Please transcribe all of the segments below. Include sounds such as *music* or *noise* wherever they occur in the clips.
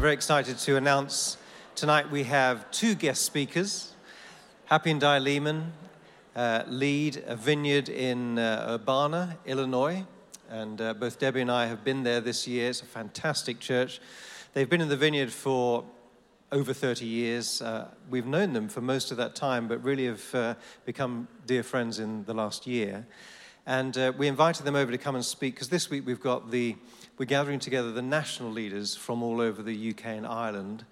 I'm very excited to announce tonight we have two guest speakers. Happy and Di Leman uh, lead a vineyard in uh, Urbana, Illinois. And uh, both Debbie and I have been there this year. It's a fantastic church. They've been in the vineyard for over 30 years. Uh, we've known them for most of that time, but really have uh, become dear friends in the last year. And uh, we invited them over to come and speak because this week we've got the, we're gathering together the national leaders from all over the UK and Ireland.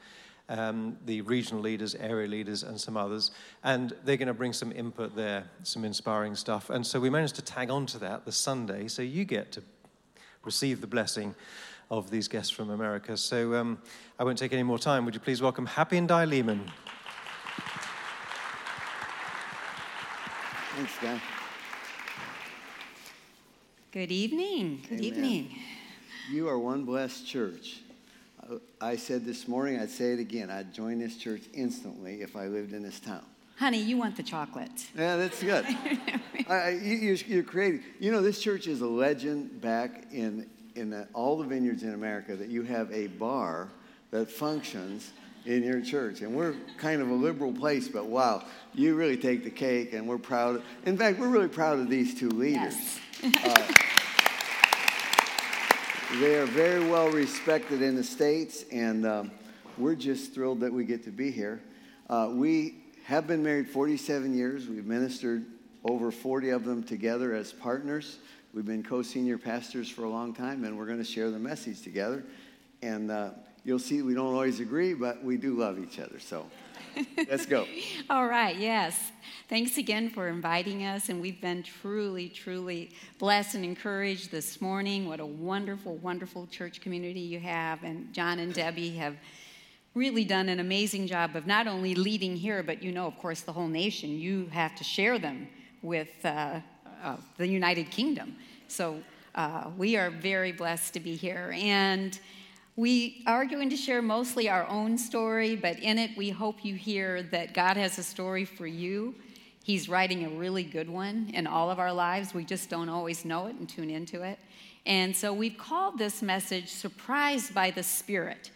Um, the regional leaders, area leaders, and some others. And they're going to bring some input there, some inspiring stuff. And so we managed to tag on to that the Sunday, so you get to receive the blessing of these guests from America. So um, I won't take any more time. Would you please welcome Happy and Di Leman? Thanks, Guy. Good evening. Good Amen. evening. You are one blessed church. I said this morning, I'd say it again. I'd join this church instantly if I lived in this town. Honey, you want the chocolates. Yeah, that's good. *laughs* I, you, you're creating. You know, this church is a legend back in, in the, all the vineyards in America that you have a bar that functions in your church. And we're kind of a liberal place, but wow, you really take the cake, and we're proud. Of, In fact, we're really proud of these two leaders. Yes. *laughs* uh, they are very well respected in the States, and um, we're just thrilled that we get to be here. Uh, we have been married 47 years. We've ministered over 40 of them together as partners. We've been co senior pastors for a long time, and we're going to share the message together. And uh, you'll see we don't always agree, but we do love each other. So let's go. *laughs* All right, yes. Thanks again for inviting us, and we've been truly, truly blessed and encouraged this morning. What a wonderful, wonderful church community you have, and John and Debbie have really done an amazing job of not only leading here, but you know, of course, the whole nation. You have to share them with uh, uh, the United Kingdom. So uh, we are very blessed to be here. And we are going to share mostly our own story, but in it, we hope you hear that God has a story for you. He's writing a really good one in all of our lives. We just don't always know it and tune into it. And so we've called this message Surprised by the Spirit,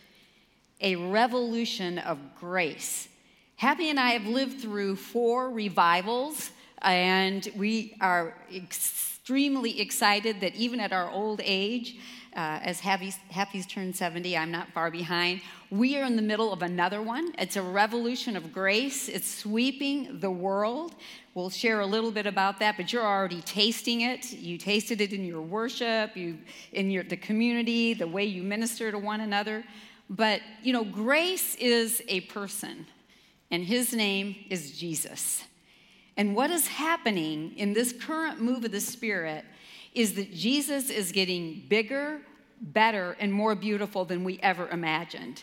a revolution of grace. Happy and I have lived through four revivals, and we are extremely excited that even at our old age, uh, as Happy's, Happy's turned 70, I'm not far behind. We are in the middle of another one. It's a revolution of grace, it's sweeping the world. We'll share a little bit about that, but you're already tasting it. You tasted it in your worship, you, in your, the community, the way you minister to one another. But, you know, grace is a person, and his name is Jesus. And what is happening in this current move of the Spirit is that Jesus is getting bigger, better, and more beautiful than we ever imagined.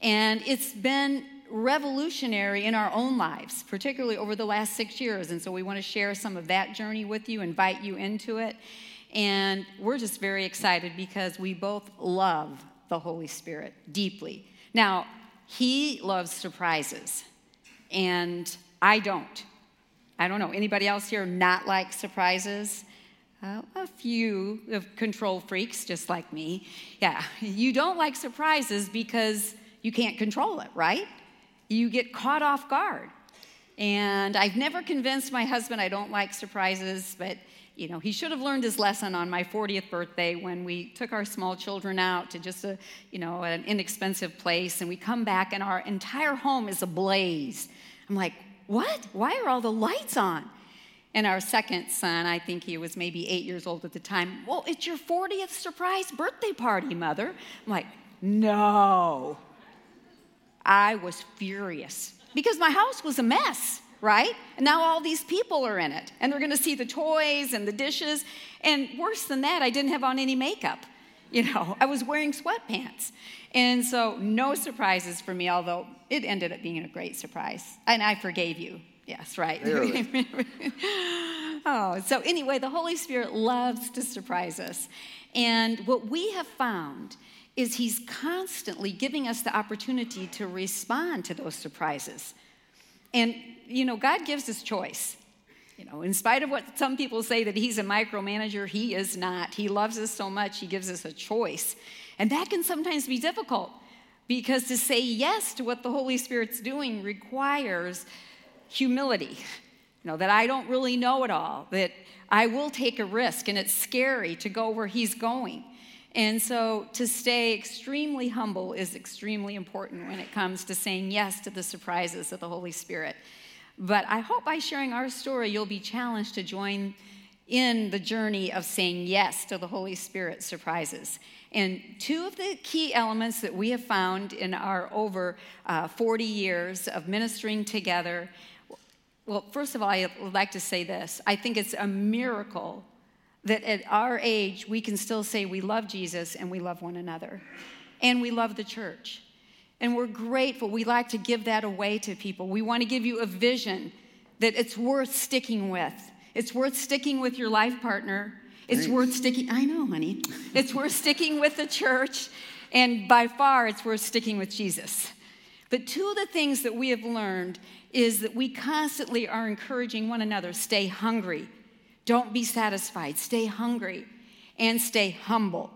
And it's been revolutionary in our own lives, particularly over the last six years. And so we want to share some of that journey with you, invite you into it. And we're just very excited because we both love the Holy Spirit deeply. Now, He loves surprises, and I don't. I don't know. Anybody else here not like surprises? Uh, a few of control freaks, just like me. Yeah, you don't like surprises because you can't control it, right? You get caught off guard. And I've never convinced my husband I don't like surprises, but you know, he should have learned his lesson on my 40th birthday when we took our small children out to just a, you know, an inexpensive place and we come back and our entire home is ablaze. I'm like, "What? Why are all the lights on?" And our second son, I think he was maybe eight years old at the time, well, it's your 40th surprise birthday party, mother. I'm like, no. I was furious because my house was a mess, right? And now all these people are in it, and they're gonna see the toys and the dishes. And worse than that, I didn't have on any makeup. You know, I was wearing sweatpants. And so, no surprises for me, although it ended up being a great surprise. And I forgave you. Yes, right. *laughs* oh, so anyway, the Holy Spirit loves to surprise us. And what we have found is He's constantly giving us the opportunity to respond to those surprises. And, you know, God gives us choice. You know, in spite of what some people say that He's a micromanager, He is not. He loves us so much, He gives us a choice. And that can sometimes be difficult Because to say yes to what the Holy Spirit's doing requires humility. You know, that I don't really know it all, that I will take a risk, and it's scary to go where He's going. And so to stay extremely humble is extremely important when it comes to saying yes to the surprises of the Holy Spirit. But I hope by sharing our story, you'll be challenged to join in the journey of saying yes to the Holy Spirit surprises. And two of the key elements that we have found in our over uh, 40 years of ministering together well, first of all, I would like to say this. I think it's a miracle that at our age we can still say we love Jesus and we love one another and we love the church. And we're grateful. We like to give that away to people. We want to give you a vision that it's worth sticking with. It's worth sticking with your life partner. It's Thanks. worth sticking, I know, honey. *laughs* It's worth sticking with the church. And by far, it's worth sticking with Jesus. But two of the things that we have learned is that we constantly are encouraging one another stay hungry, don't be satisfied, stay hungry, and stay humble.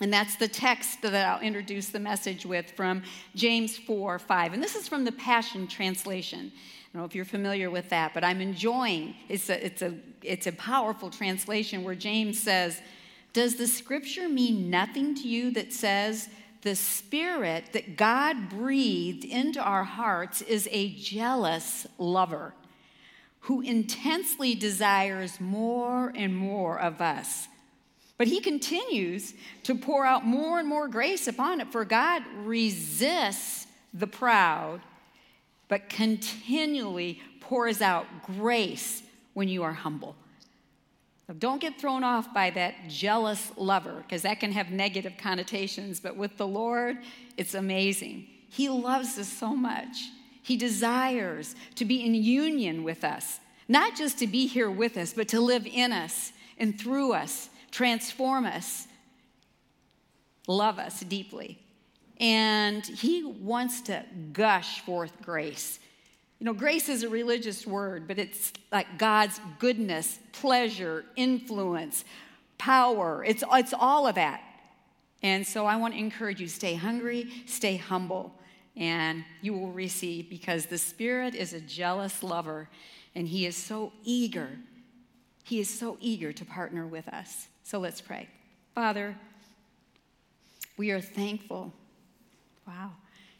And that's the text that I'll introduce the message with from James 4 5. And this is from the Passion Translation. I don't know if you're familiar with that, but I'm enjoying it's a, it's a, it's a powerful translation where James says, Does the scripture mean nothing to you that says, the spirit that God breathed into our hearts is a jealous lover who intensely desires more and more of us. But he continues to pour out more and more grace upon it, for God resists the proud but continually pours out grace when you are humble. Now, don't get thrown off by that jealous lover, because that can have negative connotations, but with the Lord, it's amazing. He loves us so much. He desires to be in union with us, not just to be here with us, but to live in us and through us, transform us, love us deeply. And He wants to gush forth grace. You know, grace is a religious word, but it's like God's goodness, pleasure, influence, power. It's, it's all of that. And so I want to encourage you stay hungry, stay humble, and you will receive because the Spirit is a jealous lover and He is so eager. He is so eager to partner with us. So let's pray. Father, we are thankful. Wow.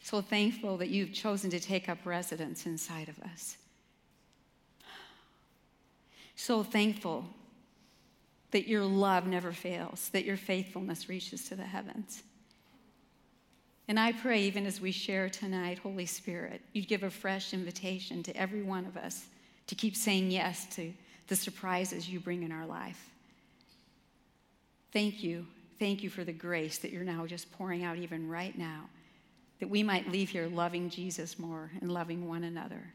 So thankful that you've chosen to take up residence inside of us. So thankful that your love never fails, that your faithfulness reaches to the heavens. And I pray, even as we share tonight, Holy Spirit, you'd give a fresh invitation to every one of us to keep saying yes to the surprises you bring in our life. Thank you. Thank you for the grace that you're now just pouring out, even right now that we might leave here loving Jesus more and loving one another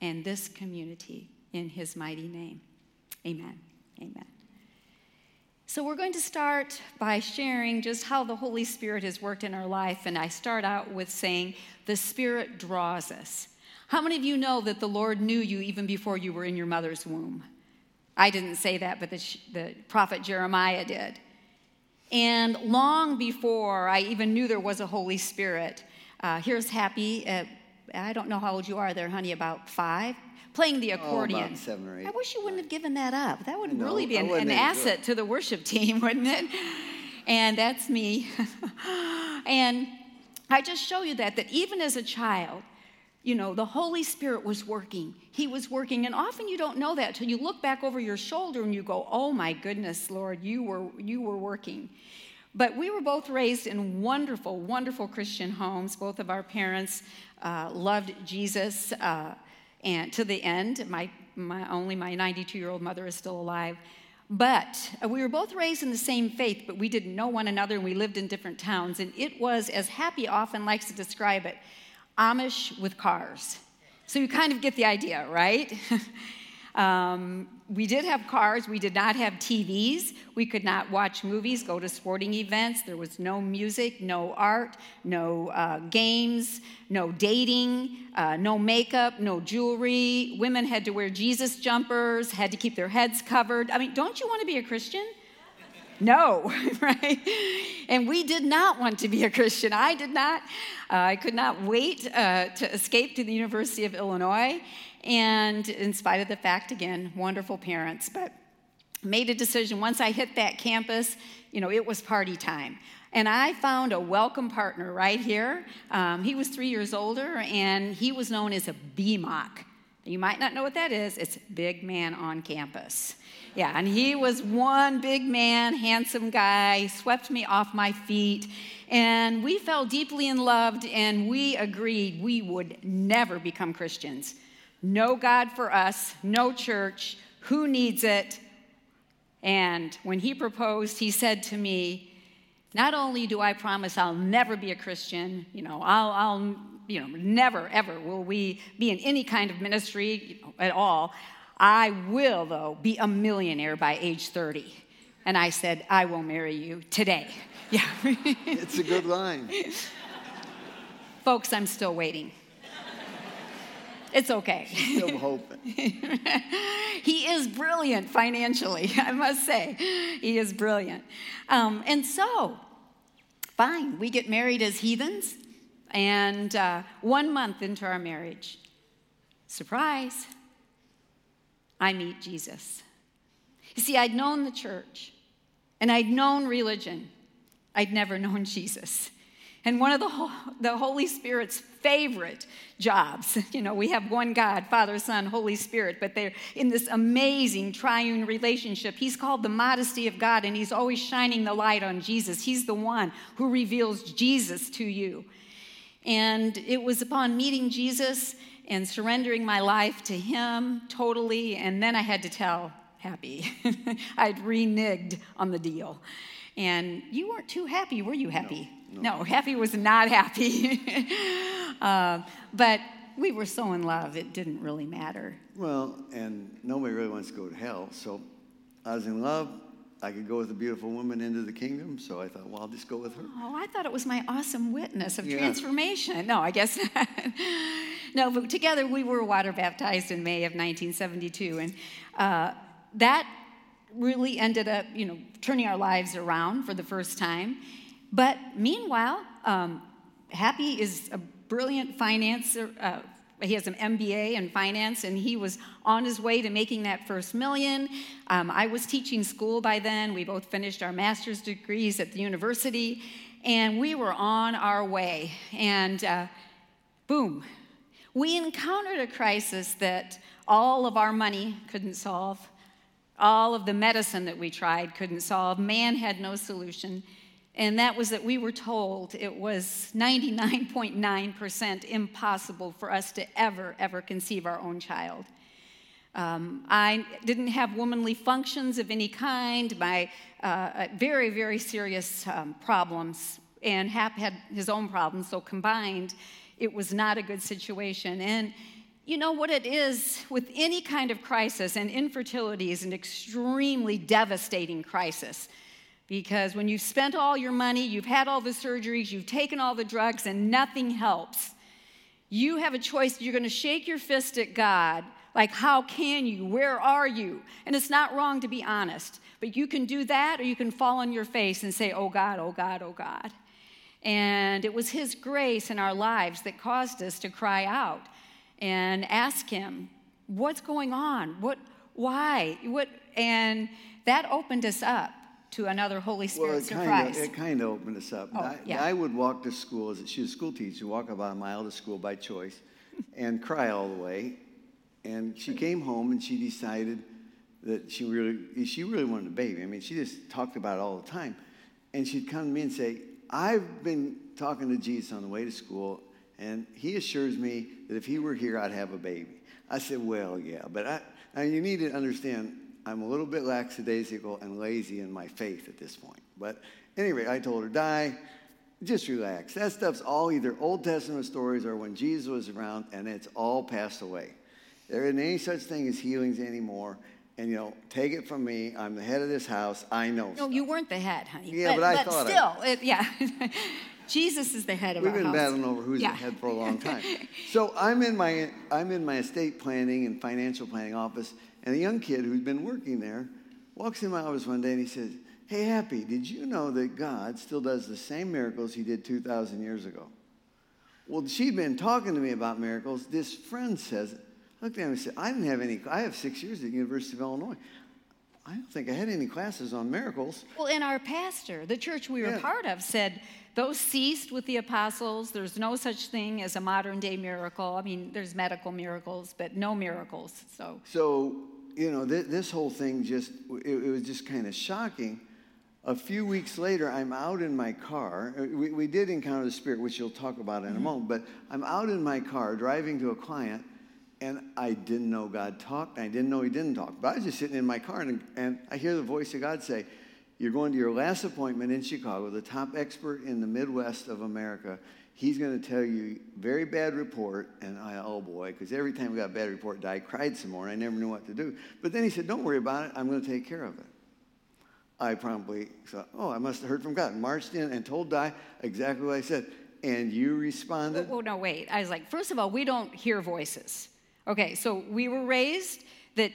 and this community in his mighty name. Amen. Amen. So, we're going to start by sharing just how the Holy Spirit has worked in our life. And I start out with saying, The Spirit draws us. How many of you know that the Lord knew you even before you were in your mother's womb? I didn't say that, but the, the prophet Jeremiah did. And long before I even knew there was a Holy Spirit, uh, here's Happy. Uh, I don't know how old you are there, honey, about five, playing the accordion. Oh, about seven or eight. I wish you wouldn't have given that up. That would really be an, an asset to the worship team, *laughs* wouldn't it? And that's me. *laughs* and I just show you that, that even as a child, you know, the Holy Spirit was working. He was working. And often you don't know that till you look back over your shoulder and you go, oh my goodness, Lord, you were, you were working. But we were both raised in wonderful, wonderful Christian homes. Both of our parents uh, loved Jesus uh, and to the end. My, my, only my 92 year old mother is still alive. But uh, we were both raised in the same faith, but we didn't know one another and we lived in different towns. And it was, as Happy often likes to describe it, Amish with cars. So you kind of get the idea, right? *laughs* um, we did have cars. We did not have TVs. We could not watch movies, go to sporting events. There was no music, no art, no uh, games, no dating, uh, no makeup, no jewelry. Women had to wear Jesus jumpers, had to keep their heads covered. I mean, don't you want to be a Christian? No, *laughs* right? And we did not want to be a Christian. I did not. Uh, I could not wait uh, to escape to the University of Illinois. And in spite of the fact, again, wonderful parents, but made a decision once I hit that campus, you know, it was party time. And I found a welcome partner right here. Um, he was three years older, and he was known as a BMOC. You might not know what that is. It's big man on campus. Yeah, and he was one big man, handsome guy, he swept me off my feet. And we fell deeply in love, and we agreed we would never become Christians. No God for us, no church. Who needs it? And when he proposed, he said to me, Not only do I promise I'll never be a Christian, you know, I'll, I'll you know, never, ever will we be in any kind of ministry at all. I will, though, be a millionaire by age 30. And I said, I will marry you today. *laughs* Yeah. it's a good line. Folks, I'm still waiting. It's okay. Still hoping. *laughs* he is brilliant financially, *laughs* I must say. He is brilliant. Um, and so, fine, we get married as heathens, and uh, one month into our marriage, surprise, I meet Jesus. You see, I'd known the church, and I'd known religion, I'd never known Jesus. And one of the, the Holy Spirit's favorite jobs, *laughs* you know, we have one God, Father, Son, Holy Spirit, but they're in this amazing triune relationship. He's called the modesty of God, and He's always shining the light on Jesus. He's the one who reveals Jesus to you. And it was upon meeting Jesus and surrendering my life to Him totally, and then I had to tell Happy. *laughs* I'd reneged on the deal. And you weren't too happy, were you happy? No, no. no Happy was not happy. *laughs* uh, but we were so in love, it didn't really matter. Well, and nobody really wants to go to hell. So I was in love. I could go with a beautiful woman into the kingdom, so I thought, well, I'll just go with her. Oh, I thought it was my awesome witness of yeah. transformation. No, I guess *laughs* not. no, but together we were water baptized in May of 1972, and uh, that really ended up, you know, turning our lives around for the first time. But meanwhile, um, Happy is a brilliant financer. Uh, he has an MBA in finance, and he was on his way to making that first million. Um, I was teaching school by then. We both finished our master's degrees at the university, and we were on our way. And uh, boom, we encountered a crisis that all of our money couldn't solve. All of the medicine that we tried couldn't solve. Man had no solution. And that was that we were told it was 99.9% impossible for us to ever, ever conceive our own child. Um, I didn't have womanly functions of any kind, my uh, very, very serious um, problems, and Hap had his own problems, so combined, it was not a good situation. And you know what it is with any kind of crisis, and infertility is an extremely devastating crisis. Because when you've spent all your money, you've had all the surgeries, you've taken all the drugs, and nothing helps, you have a choice. You're going to shake your fist at God, like, how can you? Where are you? And it's not wrong to be honest, but you can do that, or you can fall on your face and say, Oh God, oh God, oh God. And it was His grace in our lives that caused us to cry out and ask him, What's going on? What, why? What, and that opened us up to another Holy Spirit well, it surprise. Kind of, it kind of opened us up. Oh, I, yeah. I would walk to school, as she was a school teacher, walk about a mile to school by choice *laughs* and cry all the way. And she came home and she decided that she really, she really wanted a baby. I mean, she just talked about it all the time. And she'd come to me and say, I've been talking to Jesus on the way to school, and he assures me that if he were here, I'd have a baby. I said, Well, yeah, but I, now you need to understand, I'm a little bit lackadaisical and lazy in my faith at this point. But anyway, I told her, Di, just relax. That stuff's all either Old Testament stories or when Jesus was around, and it's all passed away. There isn't any such thing as healings anymore. And you know, take it from me. I'm the head of this house. I know. No, stuff. you weren't the head, honey. Yeah, but, but I thought. Still, it, yeah. *laughs* Jesus is the head of We've been house. battling over who's yeah. the head for a long time. *laughs* so I'm in my I'm in my estate planning and financial planning office, and a young kid who'd been working there walks in my office one day and he says, Hey, Happy, did you know that God still does the same miracles he did 2,000 years ago? Well, she'd been talking to me about miracles. This friend says, looked at me and said, I didn't have any, I have six years at the University of Illinois. I don't think I had any classes on miracles. Well, and our pastor, the church we were Yeah. part of, said those ceased with the apostles. There's no such thing as a modern day miracle. I mean, there's medical miracles, but no miracles. So, So, you know, th- this whole thing just, it, it was just kind of shocking. A few weeks later, I'm out in my car. Uh, We, we did encounter the Spirit, which you'll talk about in a moment, but I'm out in my car driving to a client, and I didn't know God talked. I didn't know He didn't talk. But I was just sitting in my car, and, and I hear the voice of God say, You're going to your last appointment in Chicago, the top expert in the Midwest of America. He's going to tell you very bad report, and I, oh boy, because every time we got a bad report, I cried some more, and I never knew what to do. But then he said, Don't worry about it, I'm going to take care of it. I promptly thought, oh, I must have heard from God. Marched in and told Di exactly what I said. And you responded? oh, no, wait. I was like, first of all, we don't hear voices. Okay, so we were raised that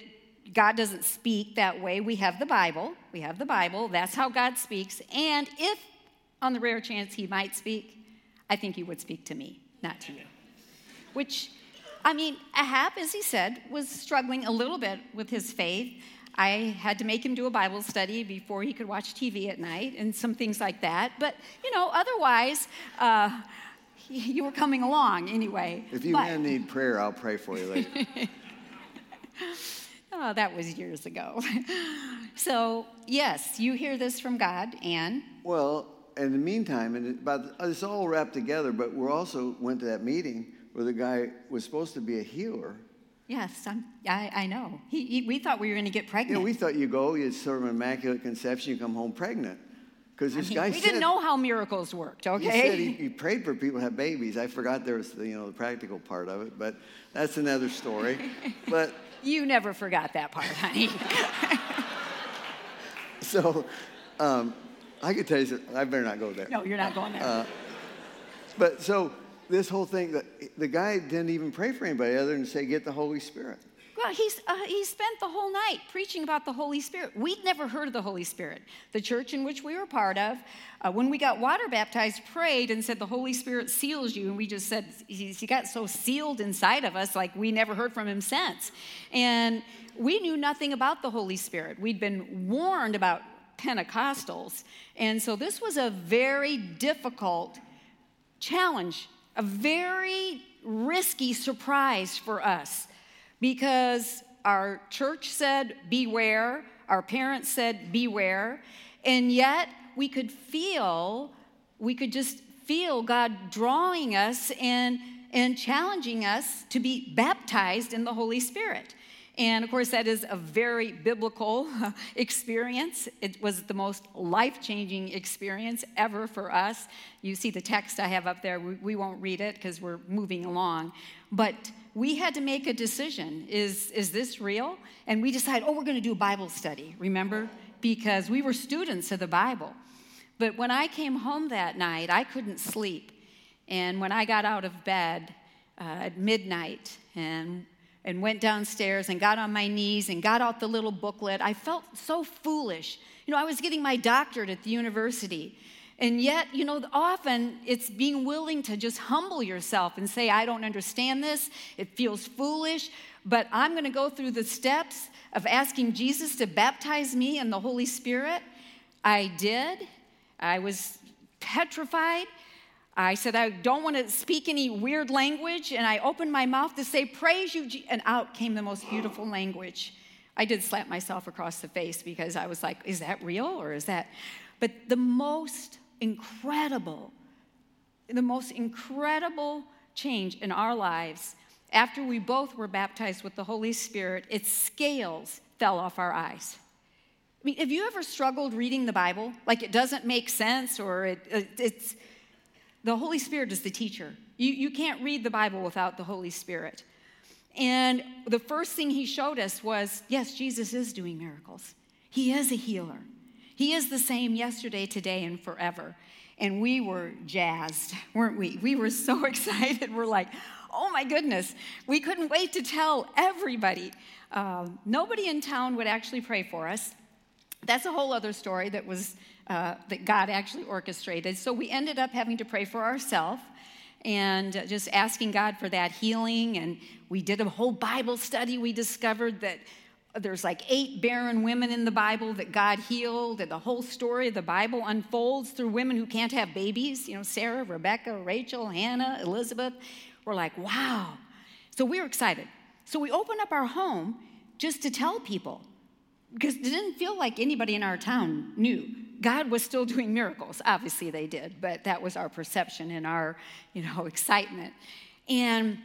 God doesn't speak that way. We have the Bible. We have the Bible. That's how God speaks. And if, on the rare chance, He might speak, I think He would speak to me, not to you. Which, I mean, Ahab, as he said, was struggling a little bit with his faith. I had to make him do a Bible study before he could watch TV at night and some things like that. But, you know, otherwise, uh, you were coming along anyway. if you But- need prayer, I'll pray for you later. *laughs* Oh, that was years ago. *laughs* so, yes, you hear this from God, and well, in the meantime, and it, about, it's all wrapped together, but we also went to that meeting where the guy was supposed to be a healer. yes, I'm, I, I know. He, he, we thought we were going to get pregnant. know, we thought you go, you sort of an immaculate conception, you come home pregnant. Because I this mean, guy we said, didn't know how miracles worked, Okay, He said he, he prayed for people to have babies. I forgot there was the, you know the practical part of it, but that's another story. *laughs* but you never forgot that part, honey. *laughs* so um, I could tell you, something- I better not go there. no, you're not going there. Uh, But so this whole thing, the, the guy didn't even pray for anybody other than say, get the Holy Spirit. Well, he's, uh, he spent the whole night preaching about the Holy Spirit. We'd never heard of the Holy Spirit. The church in which we were part of, uh, when we got water baptized, prayed and said, The Holy Spirit seals you. And we just said, He got so sealed inside of us, like we never heard from Him since. And we knew nothing about the Holy Spirit. We'd been warned about Pentecostals. And so this was a very difficult challenge, a very risky surprise for us because our church said, beware, our parents said, beware, and yet we could feel, we could just feel God drawing us and, and challenging us to be baptized in the Holy Spirit. And of course, that is a very biblical *laughs* experience. It was the most life changing experience ever for us. You see the text I have up there. We, won't read it because we're moving along. But we had to make a decision is, is this real? And we decided, oh, we're going to do a Bible study, remember? Because we were students of the Bible. But when I came home that night, I couldn't sleep. And when I got out of bed uh, at midnight and and went downstairs and got on my knees and got out the little booklet. I felt so foolish. You know, I was getting my doctorate at the university. And yet, you know, often it's being willing to just humble yourself and say, I don't understand this. It feels foolish, but I'm going to go through the steps of asking Jesus to baptize me in the Holy Spirit. I did. I was petrified. I said, I don't want to speak any weird language. And I opened my mouth to say, Praise you. Je-" And out came the most beautiful language. I did slap myself across the face because I was like, Is that real or is that? But the most incredible, the most incredible change in our lives after we both were baptized with the Holy Spirit, its scales fell off our eyes. I mean, have you ever struggled reading the Bible? Like it doesn't make sense or it, it's the Holy Spirit is the teacher. You, you can't read the Bible without the Holy Spirit. And the first thing he showed us was yes, Jesus is doing miracles. He is a healer. He is the same yesterday, today, and forever. And we were jazzed, weren't we? We were so *laughs* excited. We're like, oh my goodness. We couldn't wait to tell everybody. Um, nobody in town would actually pray for us. that's a whole other story that was uh, that God actually orchestrated. So we ended up having to pray for ourselves and just asking God for that healing. And we did a whole Bible study. We discovered that there's like eight barren women in the Bible that God healed, and the whole story of the Bible unfolds through women who can't have babies. You know, Sarah, Rebecca, Rachel, Hannah, Elizabeth. We're like, wow. So we were excited. So we opened up our home just to tell people because it didn't feel like anybody in our town knew. God was still doing miracles. Obviously, they did, but that was our perception and our, you know, *laughs* excitement. And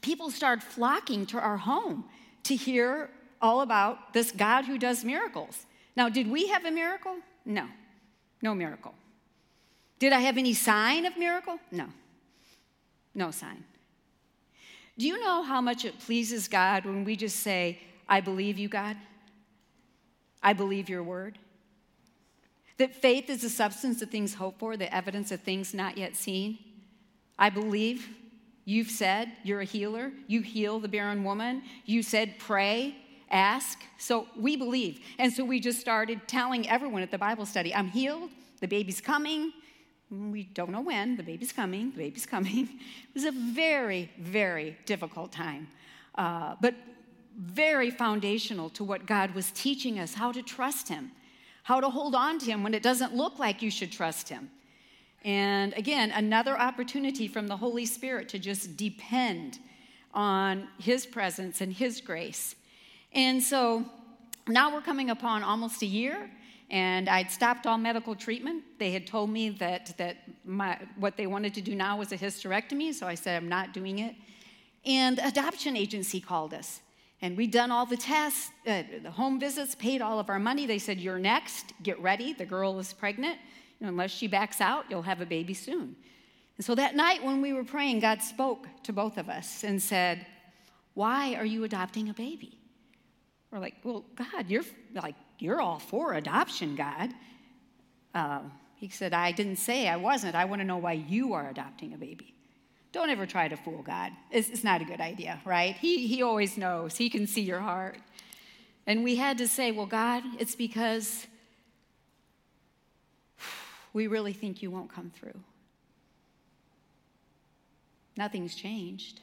people started flocking to our home to hear all about this God who does miracles. Now, did we have a miracle? No, no miracle. Did I have any sign of miracle? No, no sign. Do you know how much it pleases God when we just say, I believe you, God? I believe your word? That faith is the substance of things hoped for, the evidence of things not yet seen. I believe you've said you're a healer. You heal the barren woman. You said pray, ask. So we believe. And so we just started telling everyone at the Bible study I'm healed, the baby's coming. We don't know when, the baby's coming, the baby's coming. It was a very, very difficult time, uh, but very foundational to what God was teaching us how to trust Him how to hold on to Him when it doesn't look like you should trust Him. And again, another opportunity from the Holy Spirit to just depend on His presence and His grace. And so now we're coming upon almost a year, and I'd stopped all medical treatment. They had told me that, that my, what they wanted to do now was a hysterectomy, so I said, I'm not doing it. And adoption agency called us. And we'd done all the tests, uh, the home visits, paid all of our money. They said, You're next, get ready. The girl is pregnant. You know, unless she backs out, you'll have a baby soon. And so that night when we were praying, God spoke to both of us and said, Why are you adopting a baby? We're like, Well, God, you're like, you're all for adoption, God. Uh, he said, I didn't say I wasn't. I want to know why you are adopting a baby. Don't ever try to fool God. It's, it's not a good idea, right? He, he always knows, He can see your heart. And we had to say, Well, God, it's because we really think you won't come through. Nothing's changed.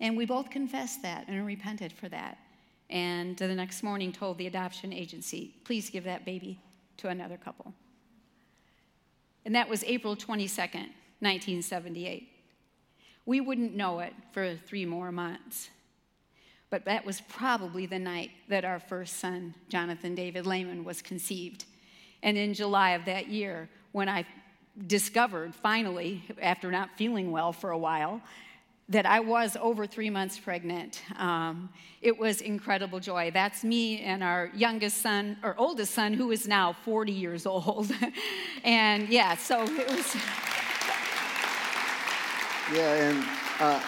And we both confessed that and repented for that. And the next morning told the adoption agency, please give that baby to another couple. And that was April 22nd, 1978. We wouldn't know it for three more months. But that was probably the night that our first son, Jonathan David Leman, was conceived. And in July of that year, when I discovered finally, after not feeling well for a while, that I was over three months pregnant. Um, it was incredible joy. That's me and our youngest son, or oldest son, who is now 40 years old. *laughs* and yeah, so it was. Yeah, and uh,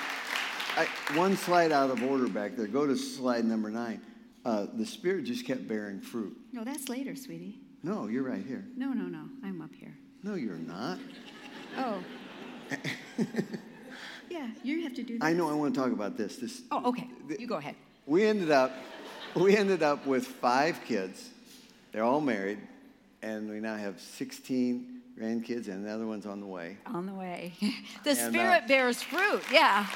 I, one slide out of order back there. Go to slide number nine. Uh, the Spirit just kept bearing fruit. No, that's later, sweetie. No, you're right here. No, no, no. I'm up here. No, you're not. Oh. *laughs* yeah, you have to do. I know. I want to talk about this. This. Oh, okay. You go ahead. We ended up, we ended up with five kids. They're all married, and we now have 16 grandkids, and the other one's on the way. On the way. *laughs* the and, Spirit uh, bears fruit, yeah.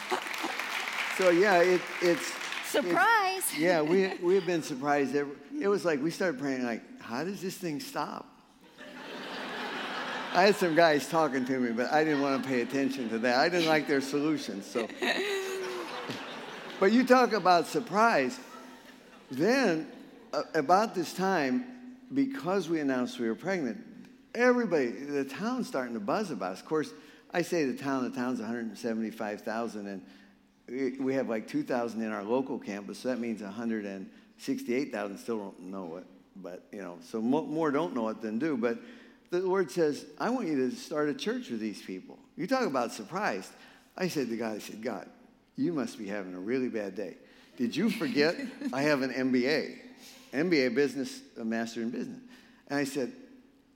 *laughs* so, yeah, it, it's. Surprise! It's, *laughs* yeah, we, we've been surprised. Every, it was like we started praying, like, how does this thing stop? I had some guys talking to me, but I didn't want to pay attention to that. I didn't like their solutions. So, but you talk about surprise. Then, uh, about this time, because we announced we were pregnant, everybody, the town's starting to buzz about us. Of course, I say the town, the town's 175,000, and we have like 2,000 in our local campus, so that means 168,000 still don't know it. But, you know, so more don't know it than do. But the Lord says, I want you to start a church with these people. You talk about surprised. I said to God, I said, God, you must be having a really bad day. Did you forget *laughs* I have an MBA, MBA business, a master in business? And I said,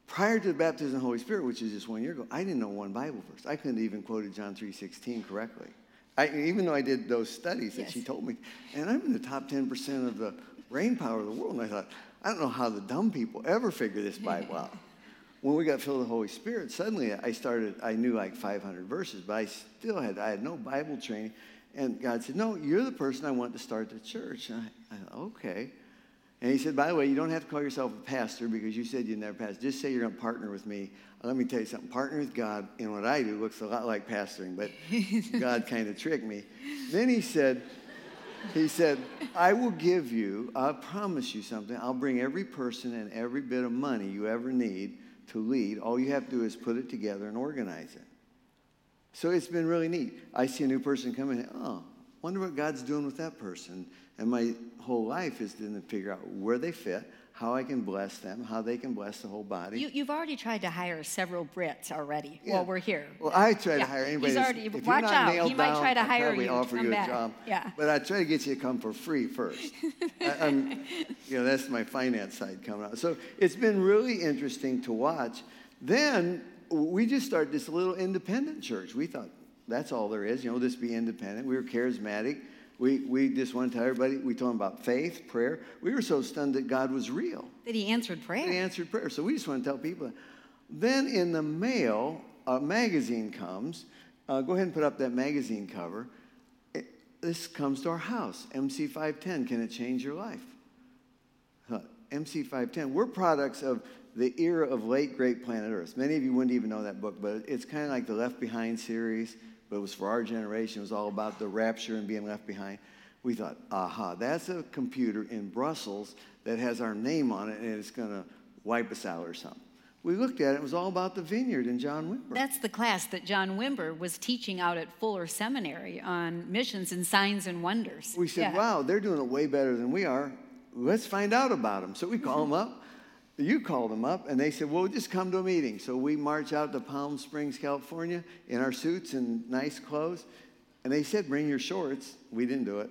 Prior to the baptism of the Holy Spirit, which is just one year ago, I didn't know one Bible verse. I couldn't even quote John 3.16 correctly. I, even though I did those studies that yes. she told me. And I'm in the top 10% of the brain power of the world. And I thought, I don't know how the dumb people ever figure this Bible *laughs* out. when we got filled with the Holy Spirit, suddenly I started, I knew like 500 verses, but I still had, I had no Bible training. And God said, No, you're the person I want to start the church. And I, I thought, okay. And he said, by the way, you don't have to call yourself a pastor because you said you never passed. Just say you're going to partner with me. Let me tell you something. Partner with God in what I do looks a lot like pastoring, but *laughs* God kind of tricked me. Then he said, he said, I will give you, I promise you something. I'll bring every person and every bit of money you ever need to lead. All you have to do is put it together and organize it. So it's been really neat. I see a new person come in, oh, wonder what God's doing with that person. And my whole life is to figure out where they fit, how I can bless them, how they can bless the whole body. You, have already tried to hire several Brits already yeah. while we're here. Well, I try yeah. to hire anybody. He's already, if watch out. He might try to I'll hire you. offer you a back. job. Yeah. But I try to get you to come for free first. *laughs* I, you know, that's my finance side coming out. So it's been really interesting to watch. Then we just started this little independent church. We thought that's all there is. You know, just be independent. We were charismatic. We, we just wanted to tell everybody, we told them about faith, prayer. We were so stunned that God was real. That He answered prayer. He answered prayer. So we just want to tell people. Then in the mail, a magazine comes. Uh, go ahead and put up that magazine cover. It, this comes to our house. MC 510. Can it change your life? Uh, MC 510. We're products of the era of late great planet Earth. Many of you wouldn't even know that book, but it's kind of like the Left Behind series but it was for our generation. It was all about the rapture and being left behind. We thought, aha, that's a computer in Brussels that has our name on it and it's going to wipe us out or something. We looked at it, it was all about the vineyard and John Wimber. That's the class that John Wimber was teaching out at Fuller Seminary on missions and signs and wonders. We said, yeah. wow, they're doing it way better than we are. Let's find out about them. So we call them up you called them up and they said, well, just come to a meeting. So we march out to Palm Springs, California in our suits and nice clothes. And they said, bring your shorts. We didn't do it.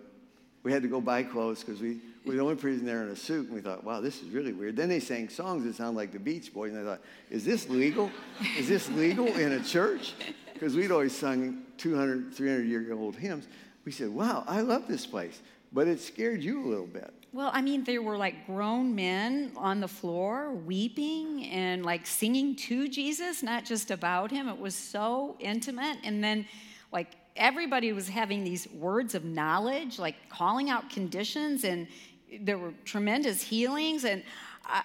We had to go buy clothes because we, we were the only person there in a suit. And we thought, wow, this is really weird. Then they sang songs that sound like the Beach Boys. And I thought, is this legal? Is this legal in a church? Because we'd always sung 200, 300 year old hymns. We said, wow, I love this place. But it scared you a little bit. Well, I mean, there were like grown men on the floor weeping and like singing to Jesus, not just about him. It was so intimate. And then, like, everybody was having these words of knowledge, like calling out conditions, and there were tremendous healings. And I,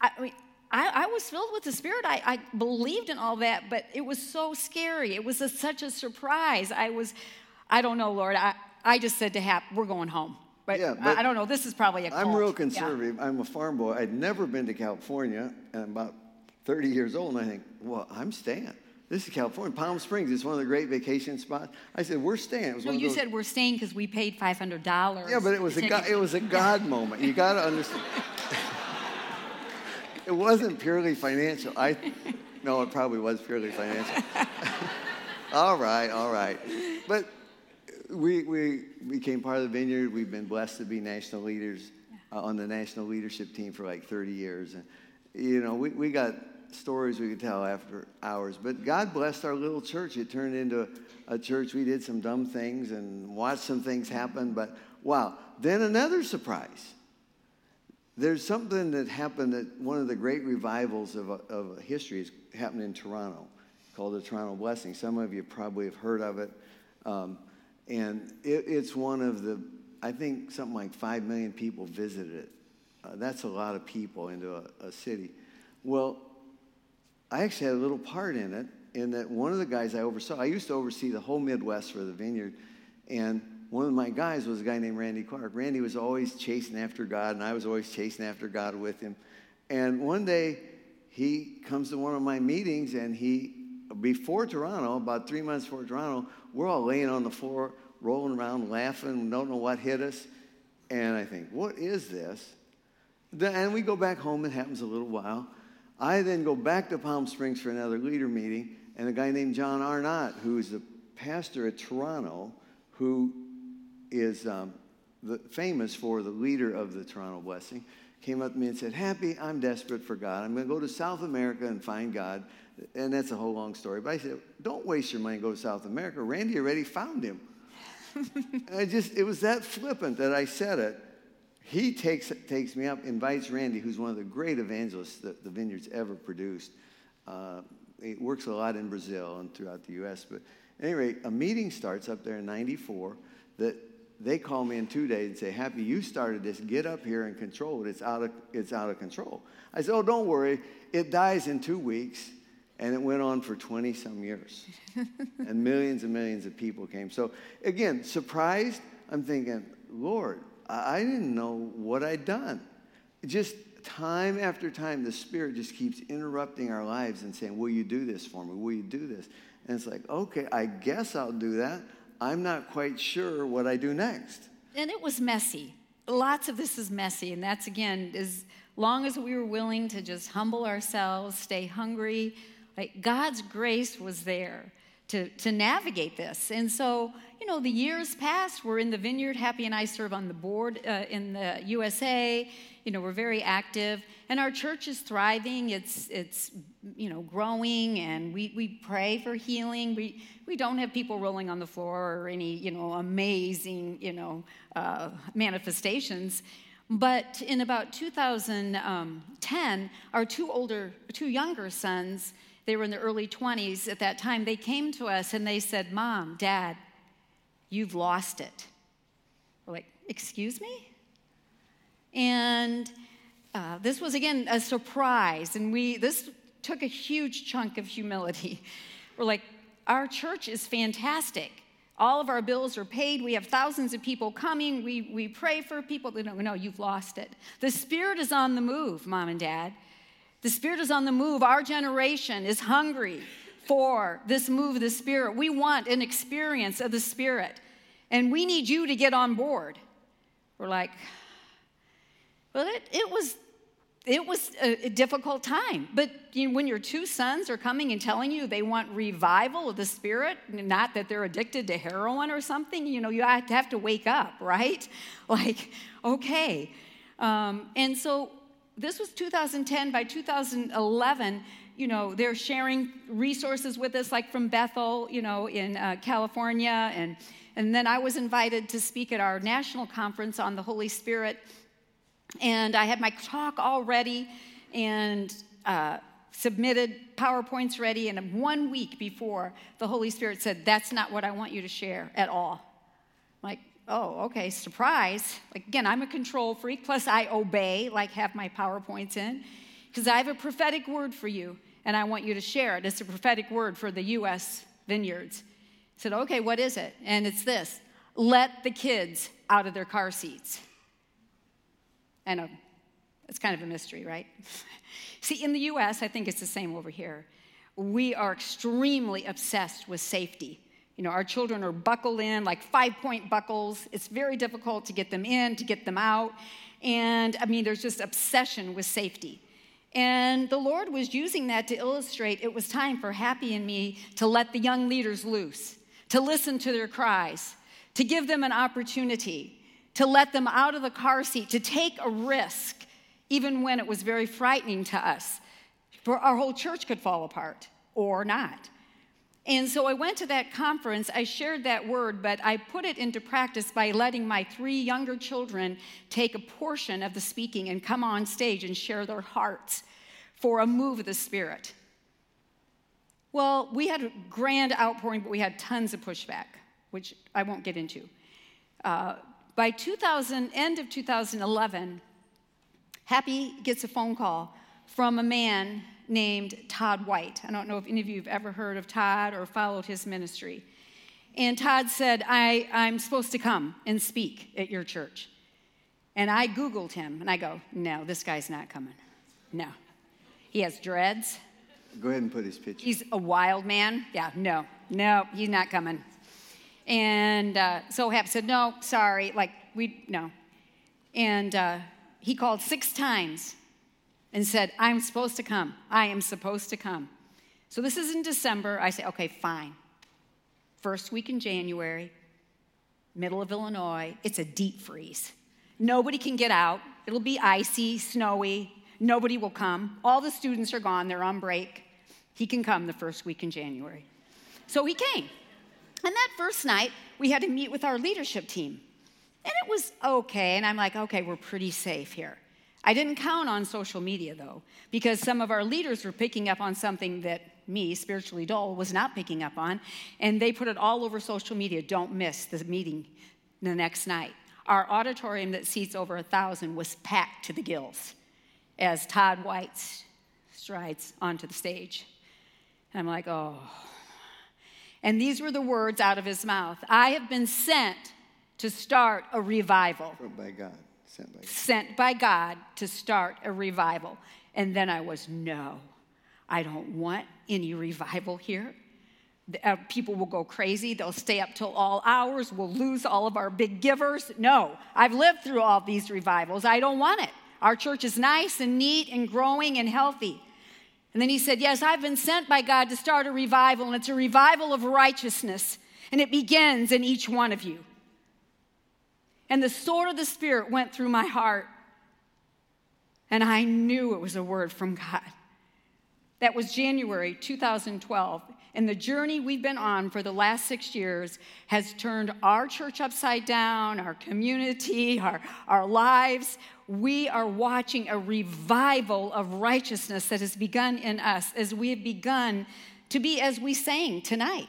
I, I mean, I, I, was filled with the Spirit. I, I, believed in all that, but it was so scary. It was a, such a surprise. I was, I don't know, Lord. I, I just said to Hap, we're going home. But, yeah, but I, I, don't know. This is probably a. Cult. I'm real conservative. Yeah. I'm a farm boy. I'd never been to California, and I'm about 30 years old, and I think, well, I'm staying. This is California. Palm Springs is one of the great vacation spots. I said, we're staying. No, you those... said we're staying because we paid $500. Yeah, but it was, a God, it was a God moment. You got to understand. *laughs* it wasn't purely financial. I, no, it probably was purely financial. *laughs* all right, all right. But we, we became part of the vineyard. We've been blessed to be national leaders uh, on the national leadership team for like 30 years. And, you know, we, we got stories we could tell after hours. But God blessed our little church. It turned into a church. We did some dumb things and watched some things happen. But wow. Then another surprise. There's something that happened that one of the great revivals of, of history has happened in Toronto called the Toronto Blessing. Some of you probably have heard of it. Um, and it, it's one of the, I think something like 5 million people visited it. Uh, that's a lot of people into a, a city. Well, I actually had a little part in it, in that one of the guys I oversaw, I used to oversee the whole Midwest for the vineyard, and one of my guys was a guy named Randy Clark. Randy was always chasing after God, and I was always chasing after God with him. And one day, he comes to one of my meetings, and he, before Toronto, about three months before Toronto, we're all laying on the floor, rolling around, laughing, don't know what hit us. And I think, what is this? And we go back home. It happens a little while. I then go back to Palm Springs for another leader meeting, and a guy named John Arnott, who is the pastor at Toronto, who is um, the, famous for the leader of the Toronto Blessing, came up to me and said, Happy, I'm desperate for God. I'm going to go to South America and find God. And that's a whole long story. But I said, Don't waste your money go to South America. Randy already found him. *laughs* I just, it was that flippant that I said it. he takes, takes me up, invites Randy, who's one of the great evangelists that the Vineyard's ever produced. Uh, he works a lot in Brazil and throughout the U.S. But at any rate, a meeting starts up there in 94 that they call me in two days and say, Happy, you started this. Get up here and control it. It's out of, it's out of control. I said, Oh, don't worry. It dies in two weeks. And it went on for 20 some years. *laughs* and millions and millions of people came. So, again, surprised, I'm thinking, Lord, I didn't know what I'd done. Just time after time, the Spirit just keeps interrupting our lives and saying, Will you do this for me? Will you do this? And it's like, okay, I guess I'll do that. I'm not quite sure what I do next. And it was messy. Lots of this is messy. And that's, again, as long as we were willing to just humble ourselves, stay hungry, like God's grace was there to, to navigate this. And so, you know, the years passed. We're in the vineyard. Happy and I serve on the board uh, in the USA. You know, we're very active, and our church is thriving. It's it's you know growing, and we we pray for healing. We we don't have people rolling on the floor or any you know amazing you know uh, manifestations. But in about 2010, um, our two older, two younger sons they were in the early 20s at that time, they came to us and they said, Mom, Dad, you've lost it. We're like, Excuse me? And uh, this was again a surprise, and we this took a huge chunk of humility. *laughs* We're like, our church is fantastic. All of our bills are paid. We have thousands of people coming. We, we pray for people. No, no, you've lost it. The Spirit is on the move, mom and dad. The Spirit is on the move. Our generation is hungry for this move of the Spirit. We want an experience of the Spirit, and we need you to get on board. We're like, well, it, it was it was a, a, difficult time. But you know, when your two sons are coming and telling you they want revival of the spirit, not that they're addicted to heroin or something, you know, you have to, have to wake up, right? *laughs* Like, okay. Um, and so this was 2010. By 2011, you know, they're sharing resources with us, like from Bethel, you know, in uh, California. And, and then I was invited to speak at our national conference on the Holy Spirit. And I had my talk all ready and uh, submitted PowerPoints ready. And one week before, the Holy Spirit said, That's not what I want you to share at all. Oh, okay, surprise. Like, again, I'm a control freak, plus I obey, like have my PowerPoints in, because I have a prophetic word for you, and I want you to share it. It's a prophetic word for the U.S. vineyards. I said, okay, what is it? And it's this let the kids out of their car seats. I know, it's kind of a mystery, right? *laughs* See, in the US, I think it's the same over here. We are extremely obsessed with safety. You know, our children are buckled in like five point buckles. It's very difficult to get them in, to get them out. And I mean, there's just obsession with safety. And the Lord was using that to illustrate it was time for Happy and me to let the young leaders loose, to listen to their cries, to give them an opportunity, to let them out of the car seat, to take a risk, even when it was very frightening to us. For our whole church could fall apart or not. And so I went to that conference, I shared that word, but I put it into practice by letting my three younger children take a portion of the speaking and come on stage and share their hearts for a move of the Spirit. Well, we had a grand outpouring, but we had tons of pushback, which I won't get into. Uh, by 2000, end of 2011, Happy gets a phone call from a man named Todd White. I don't know if any of you have ever heard of Todd or followed his ministry. And Todd said, I, I'm supposed to come and speak at your church. And I Googled him and I go, no, this guy's not coming. No. He has dreads. Go ahead and put his picture. He's a wild man. Yeah, no, no, he's not coming. And uh, so Hap said, no, sorry, like, we, no. And uh, he called six times and said, I'm supposed to come. I am supposed to come. So this is in December. I say, okay, fine. First week in January, middle of Illinois, it's a deep freeze. Nobody can get out. It'll be icy, snowy. Nobody will come. All the students are gone, they're on break. He can come the first week in January. So he came. And that first night, we had to meet with our leadership team. And it was okay. And I'm like, okay, we're pretty safe here. I didn't count on social media though, because some of our leaders were picking up on something that me, spiritually dull, was not picking up on. And they put it all over social media. Don't miss the meeting the next night. Our auditorium that seats over a thousand was packed to the gills as Todd White strides onto the stage. And I'm like, oh. And these were the words out of his mouth I have been sent to start a revival. Oh, By God. Sent by God. Sent by God to start a revival. And then I was, no, I don't want any revival here. Uh, people will go crazy. They'll stay up till all hours. We'll lose all of our big givers. No, I've lived through all these revivals. I don't want it. Our church is nice and neat and growing and healthy. And then he said, Yes, I've been sent by God to start a revival, and it's a revival of righteousness, and it begins in each one of you. And the sword of the Spirit went through my heart, and I knew it was a word from God. That was January 2012. And the journey we've been on for the last six years has turned our church upside down, our community, our, our lives. We are watching a revival of righteousness that has begun in us as we have begun to be as we sang tonight.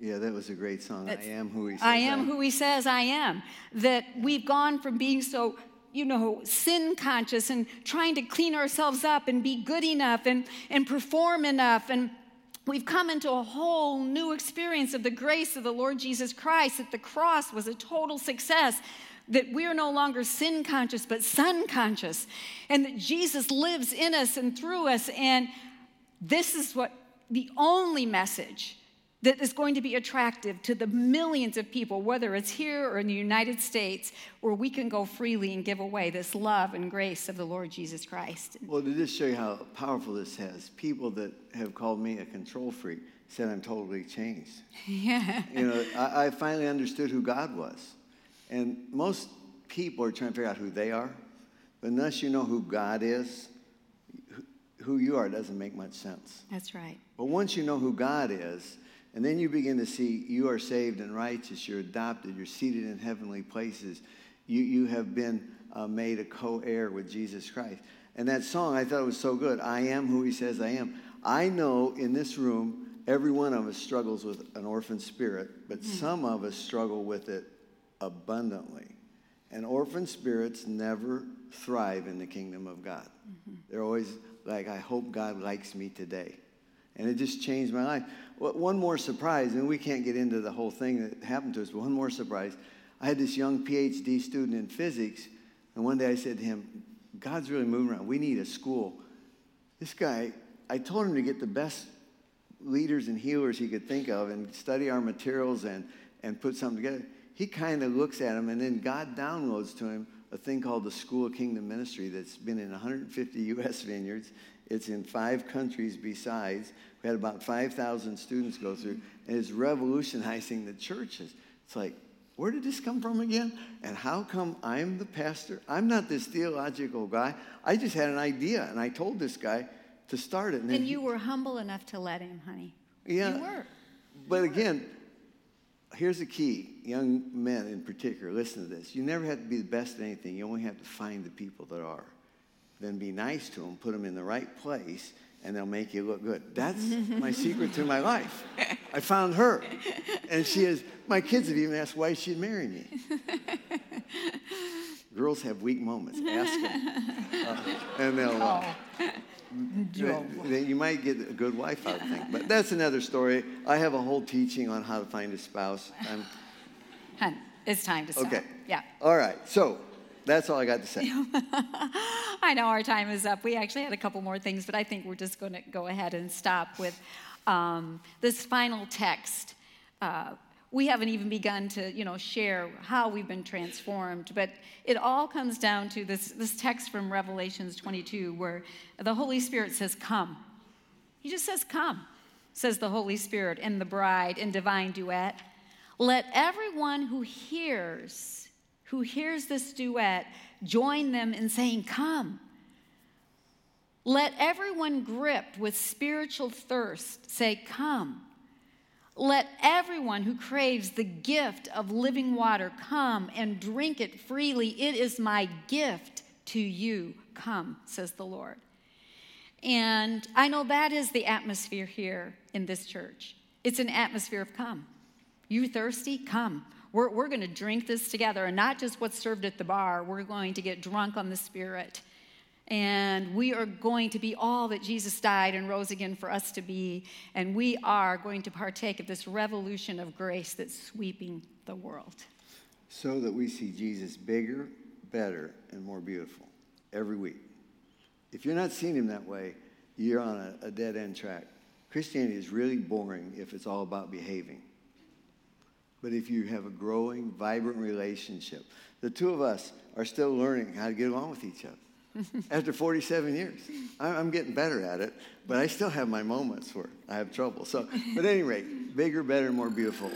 Yeah, that was a great song. It's, I am who he says I am who he says I am. That we've gone from being so you know, sin conscious and trying to clean ourselves up and be good enough and, and perform enough and we've come into a whole new experience of the grace of the Lord Jesus Christ, that the cross was a total success, that we are no longer sin conscious, but son conscious, and that Jesus lives in us and through us. And this is what the only message that is going to be attractive to the millions of people, whether it's here or in the United States, where we can go freely and give away this love and grace of the Lord Jesus Christ. Well, to just show you how powerful this has, people that have called me a control freak said I'm totally changed. Yeah. *laughs* You know, I, I finally understood who God was. And most people are trying to figure out who they are. But unless you know who God is, who you are doesn't make much sense. That's right. But once you know who God is, and then you begin to see you are saved and righteous, you're adopted, you're seated in heavenly places. You, you have been uh, made a co heir with Jesus Christ. And that song, I thought it was so good. I am who he says I am. I know in this room, every one of us struggles with an orphan spirit, but mm-hmm. some of us struggle with it abundantly. And orphan spirits never thrive in the kingdom of God. Mm-hmm. They're always like, I hope God likes me today. And it just changed my life. One more surprise, and we can't get into the whole thing that happened to us, but one more surprise. I had this young PhD student in physics, and one day I said to him, God's really moving around. We need a school. This guy, I told him to get the best leaders and healers he could think of and study our materials and, and put something together. He kind of looks at him, and then God downloads to him a thing called the School of Kingdom Ministry that's been in 150 U.S. *laughs* vineyards. It's in five countries besides. We had about 5,000 students go through, and it's revolutionizing the churches. It's like, where did this come from again? And how come I'm the pastor? I'm not this theological guy. I just had an idea, and I told this guy to start it. And, and you were humble enough to let him, honey. Yeah. You were. But again, here's the key young men in particular, listen to this. You never have to be the best at anything, you only have to find the people that are. Then be nice to them, put them in the right place, and they'll make you look good. That's my secret to my life. I found her. And she is, my kids have even asked why she'd marry me. Girls have weak moments. Ask them. Uh, and they'll. Uh, you might get a good wife, I think. But that's another story. I have a whole teaching on how to find a spouse. I'm, Hun, it's time to stop. Okay. Yeah. All right. So that's all I got to say. *laughs* I know our time is up. We actually had a couple more things, but I think we're just going to go ahead and stop with um, this final text. Uh, we haven't even begun to, you know, share how we've been transformed, but it all comes down to this, this text from Revelations 22 where the Holy Spirit says, Come. He just says, Come, says the Holy Spirit and the bride in divine duet. Let everyone who hears, who hears this duet, join them in saying, Come. Let everyone gripped with spiritual thirst say, Come. Let everyone who craves the gift of living water come and drink it freely. It is my gift to you. Come, says the Lord. And I know that is the atmosphere here in this church. It's an atmosphere of come. You thirsty? Come. We're, we're going to drink this together, and not just what's served at the bar. We're going to get drunk on the Spirit. And we are going to be all that Jesus died and rose again for us to be. And we are going to partake of this revolution of grace that's sweeping the world. So that we see Jesus bigger, better, and more beautiful every week. If you're not seeing him that way, you're on a, a dead end track. Christianity is really boring if it's all about behaving. But if you have a growing, vibrant relationship, the two of us are still learning how to get along with each other. *laughs* After 47 years, I'm getting better at it, but I still have my moments where I have trouble. So, but at any rate, bigger, better, more beautiful.